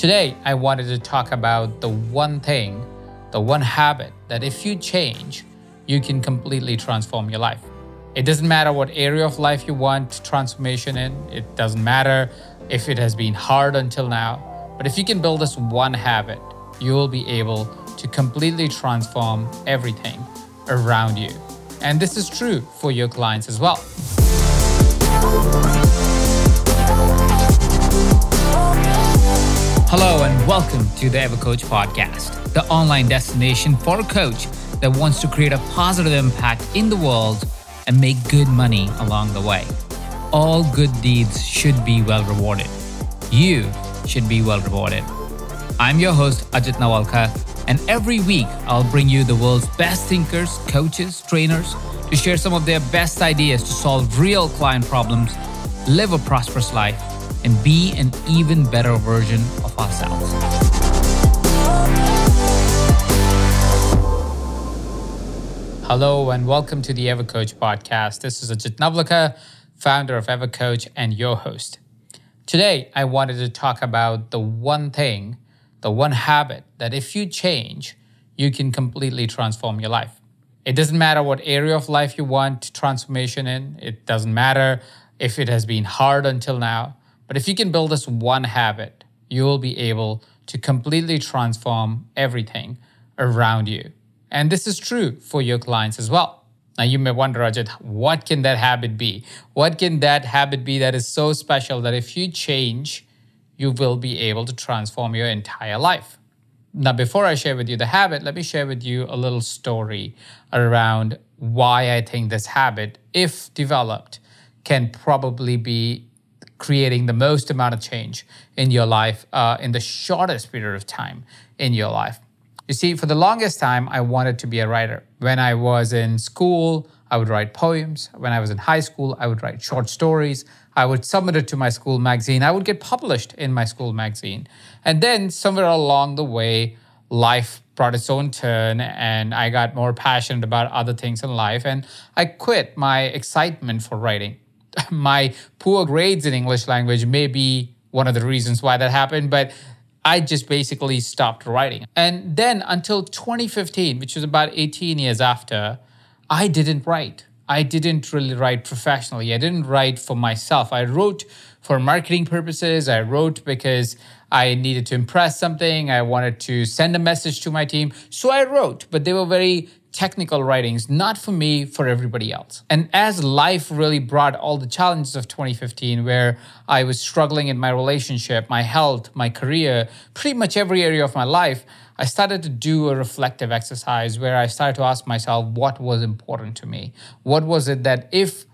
Today, I wanted to talk about the one thing, the one habit that if you change, you can completely transform your life. It doesn't matter what area of life you want transformation in, it doesn't matter if it has been hard until now, but if you can build this one habit, you will be able to completely transform everything around you. And this is true for your clients as well. Hello, and welcome to the EverCoach podcast, the online destination for a coach that wants to create a positive impact in the world and make good money along the way. All good deeds should be well rewarded. You should be well rewarded. I'm your host, Ajit Nawalkar, and every week I'll bring you the world's best thinkers, coaches, trainers to share some of their best ideas to solve real client problems, live a prosperous life, and be an even better version of ourselves. Hello, and welcome to the EverCoach podcast. This is Ajit Nawalkar, founder of EverCoach and your host. Today, I wanted to talk about the one thing, the one habit that if you change, you can completely transform your life. It doesn't matter what area of life you want transformation in, it doesn't matter if it has been hard until now. But if you can build this one habit, you will be able to completely transform everything around you. And this is true for your clients as well. Now, you may wonder, Ajit, what can that habit be? What can that habit be that is so special that if you change, you will be able to transform your entire life? Now, before I share with you the habit, let me share with you a little story around why I think this habit, if developed, can probably be creating the most amount of change in your life uh, in the shortest period of time in your life. You see, for the longest time, I wanted to be a writer. When I was in school, I would write poems. When I was in high school, I would write short stories. I would submit it to my school magazine. I would get published in my school magazine. And then somewhere along the way, life brought its own turn and I got more passionate about other things in life. And I quit my excitement for writing. my poor grades in English language may be one of the reasons why that happened, but I just basically stopped writing. And then until 2015, which was about 18 years after, I didn't write. I didn't really write professionally. I didn't write for myself. I wrote for marketing purposes. I wrote because I needed to impress something. I wanted to send a message to my team. So I wrote, but they were very technical writings, not for me, for everybody else. And as life really brought all the challenges of 2015, where I was struggling in my relationship, my health, my career, pretty much every area of my life, I started to do a reflective exercise where I started to ask myself what was important to me. What was it that if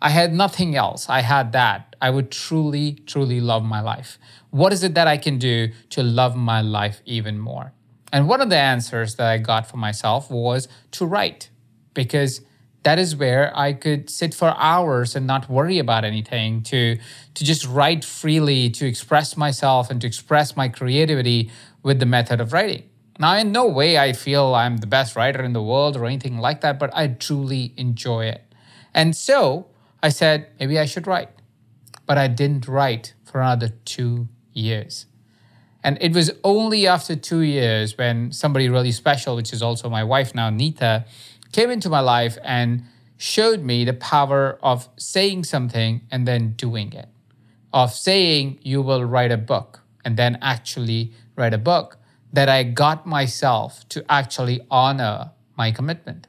I had nothing else, I had that, I would truly, truly love my life? What is it that I can do to love my life even more? And one of the answers that I got for myself was to write, because that is where I could sit for hours and not worry about anything, to, to just write freely, to express myself and to express my creativity with the method of writing. Now, in no way I feel I'm the best writer in the world or anything like that, but I truly enjoy it. And so I said, maybe I should write. But I didn't write for another two years. And it was only after two years when somebody really special, which is also my wife now, Nita, came into my life and showed me the power of saying something and then doing it, of saying you will write a book and then actually write a book, that I got myself to actually honor my commitment.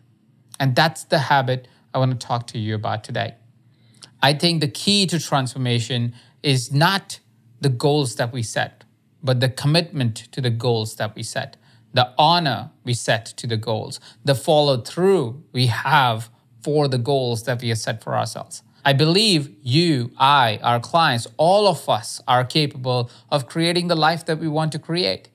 And that's the habit I want to talk to you about today. I think the key to transformation is not the goals that we set but the commitment to the goals that we set, the honor we set to the goals, the follow through we have for the goals that we have set for ourselves. I believe you, I, our clients, all of us are capable of creating the life that we want to create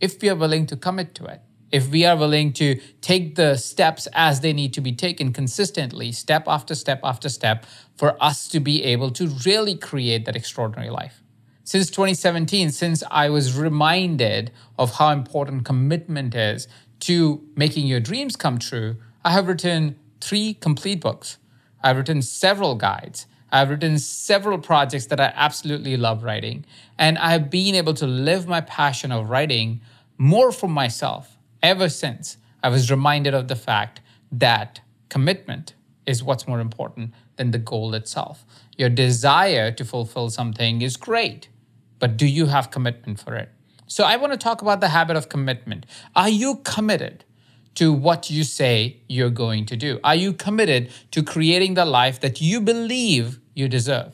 if we are willing to commit to it. If we are willing to take the steps as they need to be taken consistently, step after step after step, for us to be able to really create that extraordinary life since 2017, since I was reminded of how important commitment is to making your dreams come true, I have written three complete books. I've written several guides. I've written several projects that I absolutely love writing. And I've been able to live my passion of writing more for myself ever since I was reminded of the fact that commitment is what's more important than the goal itself. Your desire to fulfill something is great, but do you have commitment for it? So I want to talk about the habit of commitment. Are you committed to what you say you're going to do? Are you committed to creating the life that you believe you deserve?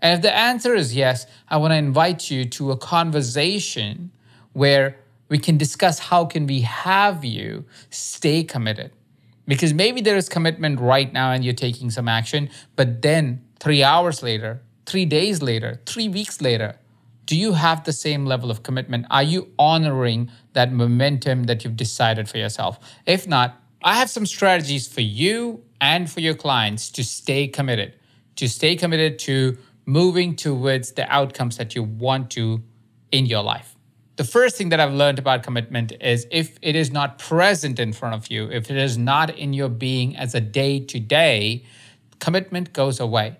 And if the answer is yes, I want to invite you to a conversation where we can discuss how can we have you stay committed. Because maybe there is commitment right now and you're taking some action, but then 3 hours later, 3 days later, 3 weeks later, do you have the same level of commitment? Are you honoring that momentum that you've decided for yourself? If not, I have some strategies for you and for your clients to stay committed, to stay committed to moving towards the outcomes that you want to in your life. The first thing that I've learned about commitment is if it is not present in front of you, if it is not in your being as a day to day, commitment goes away.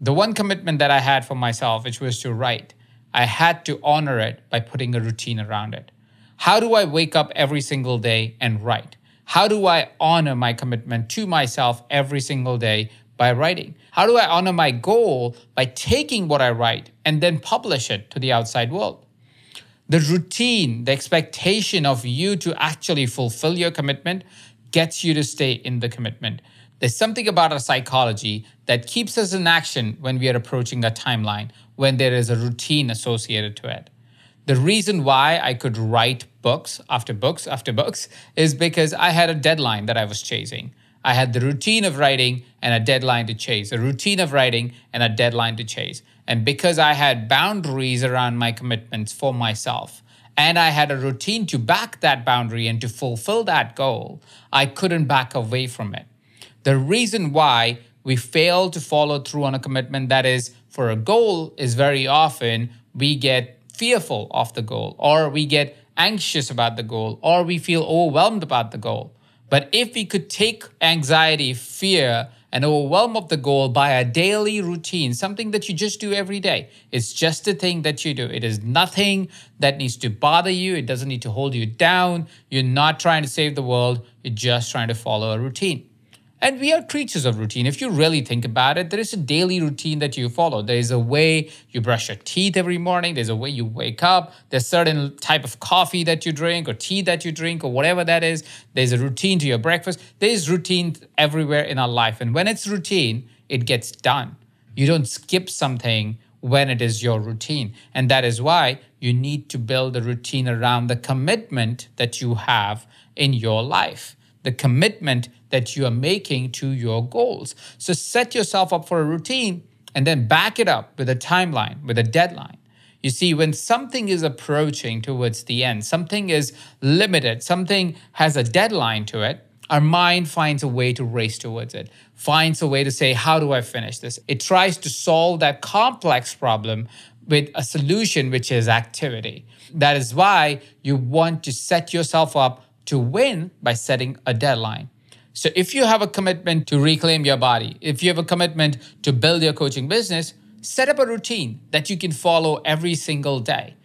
The one commitment that I had for myself, which was to write, I had to honor it by putting a routine around it. How do I wake up every single day and write? How do I honor my commitment to myself every single day by writing? How do I honor my goal by taking what I write and then publish it to the outside world? The routine, the expectation of you to actually fulfill your commitment gets you to stay in the commitment. There's something about our psychology that keeps us in action when we are approaching a timeline, when there is a routine associated to it. The reason why I could write books after books after books is because I had a deadline that I was chasing. I had the routine of writing and a deadline to chase, a routine of writing and a deadline to chase. And because I had boundaries around my commitments for myself, and I had a routine to back that boundary and to fulfill that goal, I couldn't back away from it. The reason why we fail to follow through on a commitment that is for a goal is very often we get fearful of the goal, or we get anxious about the goal, or we feel overwhelmed about the goal. But if we could take anxiety, fear, and overwhelm of the goal by a daily routine, something that you just do every day. It's just a thing that you do. It is nothing that needs to bother you. It doesn't need to hold you down. You're not trying to save the world. You're just trying to follow a routine. And we are creatures of routine. If you really think about it, there is a daily routine that you follow. There is a way you brush your teeth every morning. There's a way you wake up. There's certain type of coffee that you drink or tea that you drink or whatever that is. There's a routine to your breakfast. There's routine everywhere in our life. And when it's routine, it gets done. You don't skip something when it is your routine. And that is why you need to build a routine around the commitment that you have in your life the commitment that you are making to your goals. So set yourself up for a routine and then back it up with a timeline, with a deadline. You see, when something is approaching towards the end, something is limited, something has a deadline to it, our mind finds a way to race towards it, finds a way to say, How do I finish this? It tries to solve that complex problem with a solution, which is activity. That is why you want to set yourself up to win by setting a deadline. So if you have a commitment to reclaim your body, if you have a commitment to build your coaching business, set up a routine that you can follow every single day.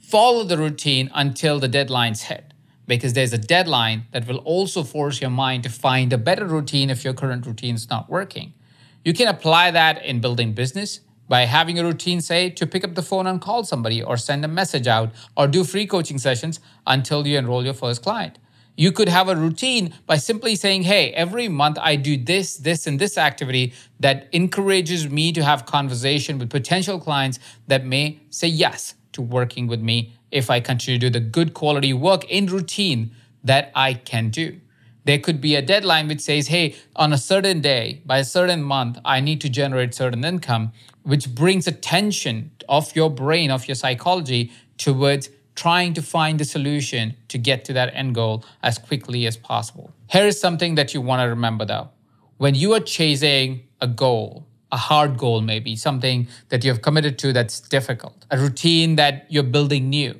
Follow the routine until the deadline's hit because there's a deadline that will also force your mind to find a better routine if your current routine is not working. You can apply that in building business by having a routine, say, to pick up the phone and call somebody or send a message out or do free coaching sessions until you enroll your first client. You could have a routine by simply saying, hey, every month I do this, this, and this activity that encourages me to have conversation with potential clients that may say yes to working with me if I continue to do the good quality work in routine that I can do. There could be a deadline which says, hey, on a certain day, by a certain month, I need to generate certain income, which brings attention of your brain, of your psychology towards trying to find the solution to get to that end goal as quickly as possible. Here is something that you want to remember though. When you are chasing a goal, a hard goal maybe, something that you have committed to that's difficult, a routine that you're building new,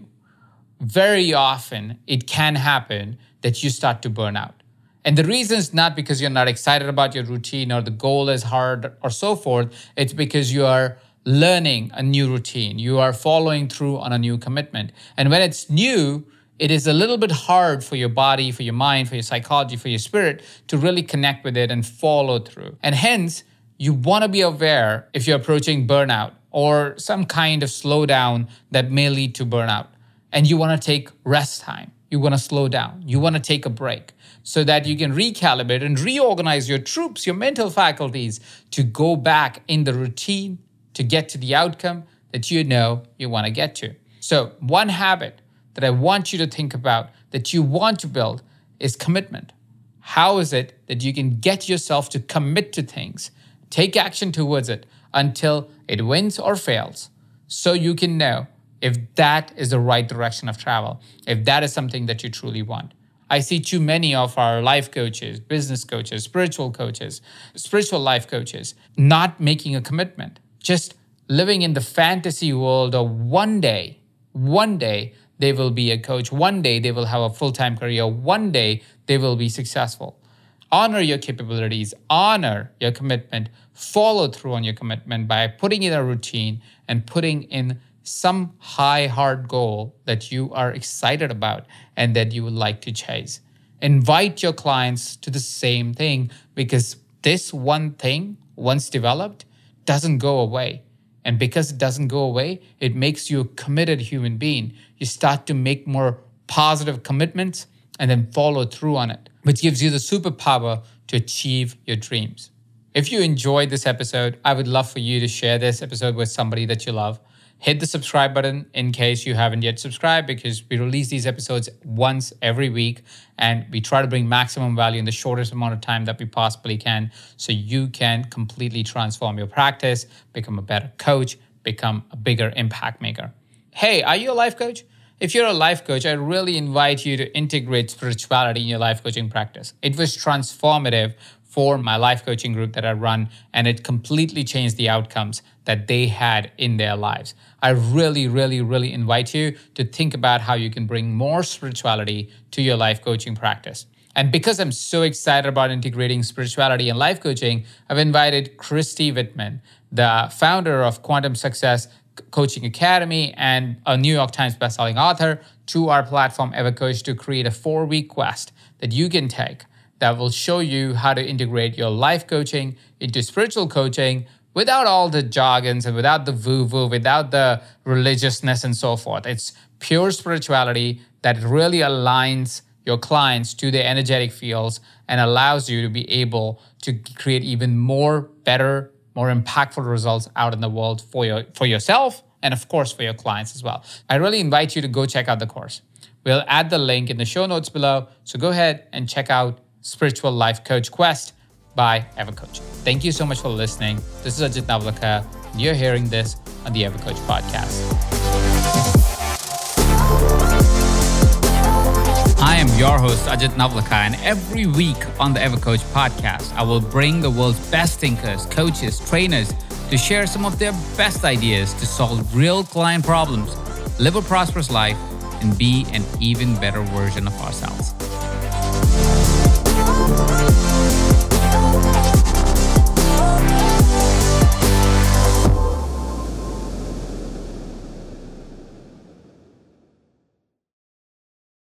very often it can happen that you start to burn out And the reason is not because you're not excited about your routine or the goal is hard or so forth. It's because you are learning a new routine. You are following through on a new commitment. And when it's new, it is a little bit hard for your body, for your mind, for your psychology, for your spirit to really connect with it and follow through. And hence, you want to be aware if you're approaching burnout or some kind of slowdown that may lead to burnout. And you want to take rest time. You want to slow down. You want to take a break so that you can recalibrate and reorganize your troops, your mental faculties to go back in the routine to get to the outcome that you know you want to get to. So, one habit that I want you to think about that you want to build is commitment. How is it that you can get yourself to commit to things, take action towards it until it wins or fails, so you can know if that is the right direction of travel, if that is something that you truly want. I see too many of our life coaches, business coaches, spiritual coaches, spiritual life coaches not making a commitment, just living in the fantasy world of one day, one day they will be a coach. One day they will have a full time career. One day they will be successful. Honor your capabilities, honor your commitment, follow through on your commitment by putting in a routine and putting in some high, hard goal that you are excited about and that you would like to chase. Invite your clients to the same thing because this one thing, once developed, doesn't go away. And because it doesn't go away, it makes you a committed human being. You start to make more positive commitments and then follow through on it, which gives you the superpower to achieve your dreams. If you enjoyed this episode, I would love for you to share this episode with somebody that you love hit the subscribe button in case you haven't yet subscribed because we release these episodes once every week and we try to bring maximum value in the shortest amount of time that we possibly can so you can completely transform your practice, become a better coach, become a bigger impact maker. Hey, are you a life coach? If you're a life coach, I really invite you to integrate spirituality in your life coaching practice. It was transformative for my life coaching group that I run, and it completely changed the outcomes that they had in their lives. I really, really, really invite you to think about how you can bring more spirituality to your life coaching practice. And because I'm so excited about integrating spirituality and life coaching, I've invited Christy Whitman, the founder of Quantum Success Coaching Academy and a New York Times bestselling author, to our platform EverCoach to create a four week quest that you can take that will show you how to integrate your life coaching into spiritual coaching without all the jargons and without the woo woo, without the religiousness and so forth. It's pure spirituality that really aligns your clients to their energetic fields and allows you to be able to create even more better, more impactful results out in the world for your for yourself and of course for your clients as well. I really invite you to go check out the course. We'll add the link in the show notes below. So go ahead and check out Spiritual Life Coach Quest by EverCoach. Thank you so much for listening. This is Ajit Nawalkar, and you're hearing this on the EverCoach podcast. I am your host, Ajit Nawalkar, and every week on the EverCoach podcast, I will bring the world's best thinkers, coaches, trainers to share some of their best ideas to solve real client problems, live a prosperous life, and be an even better version of ourselves.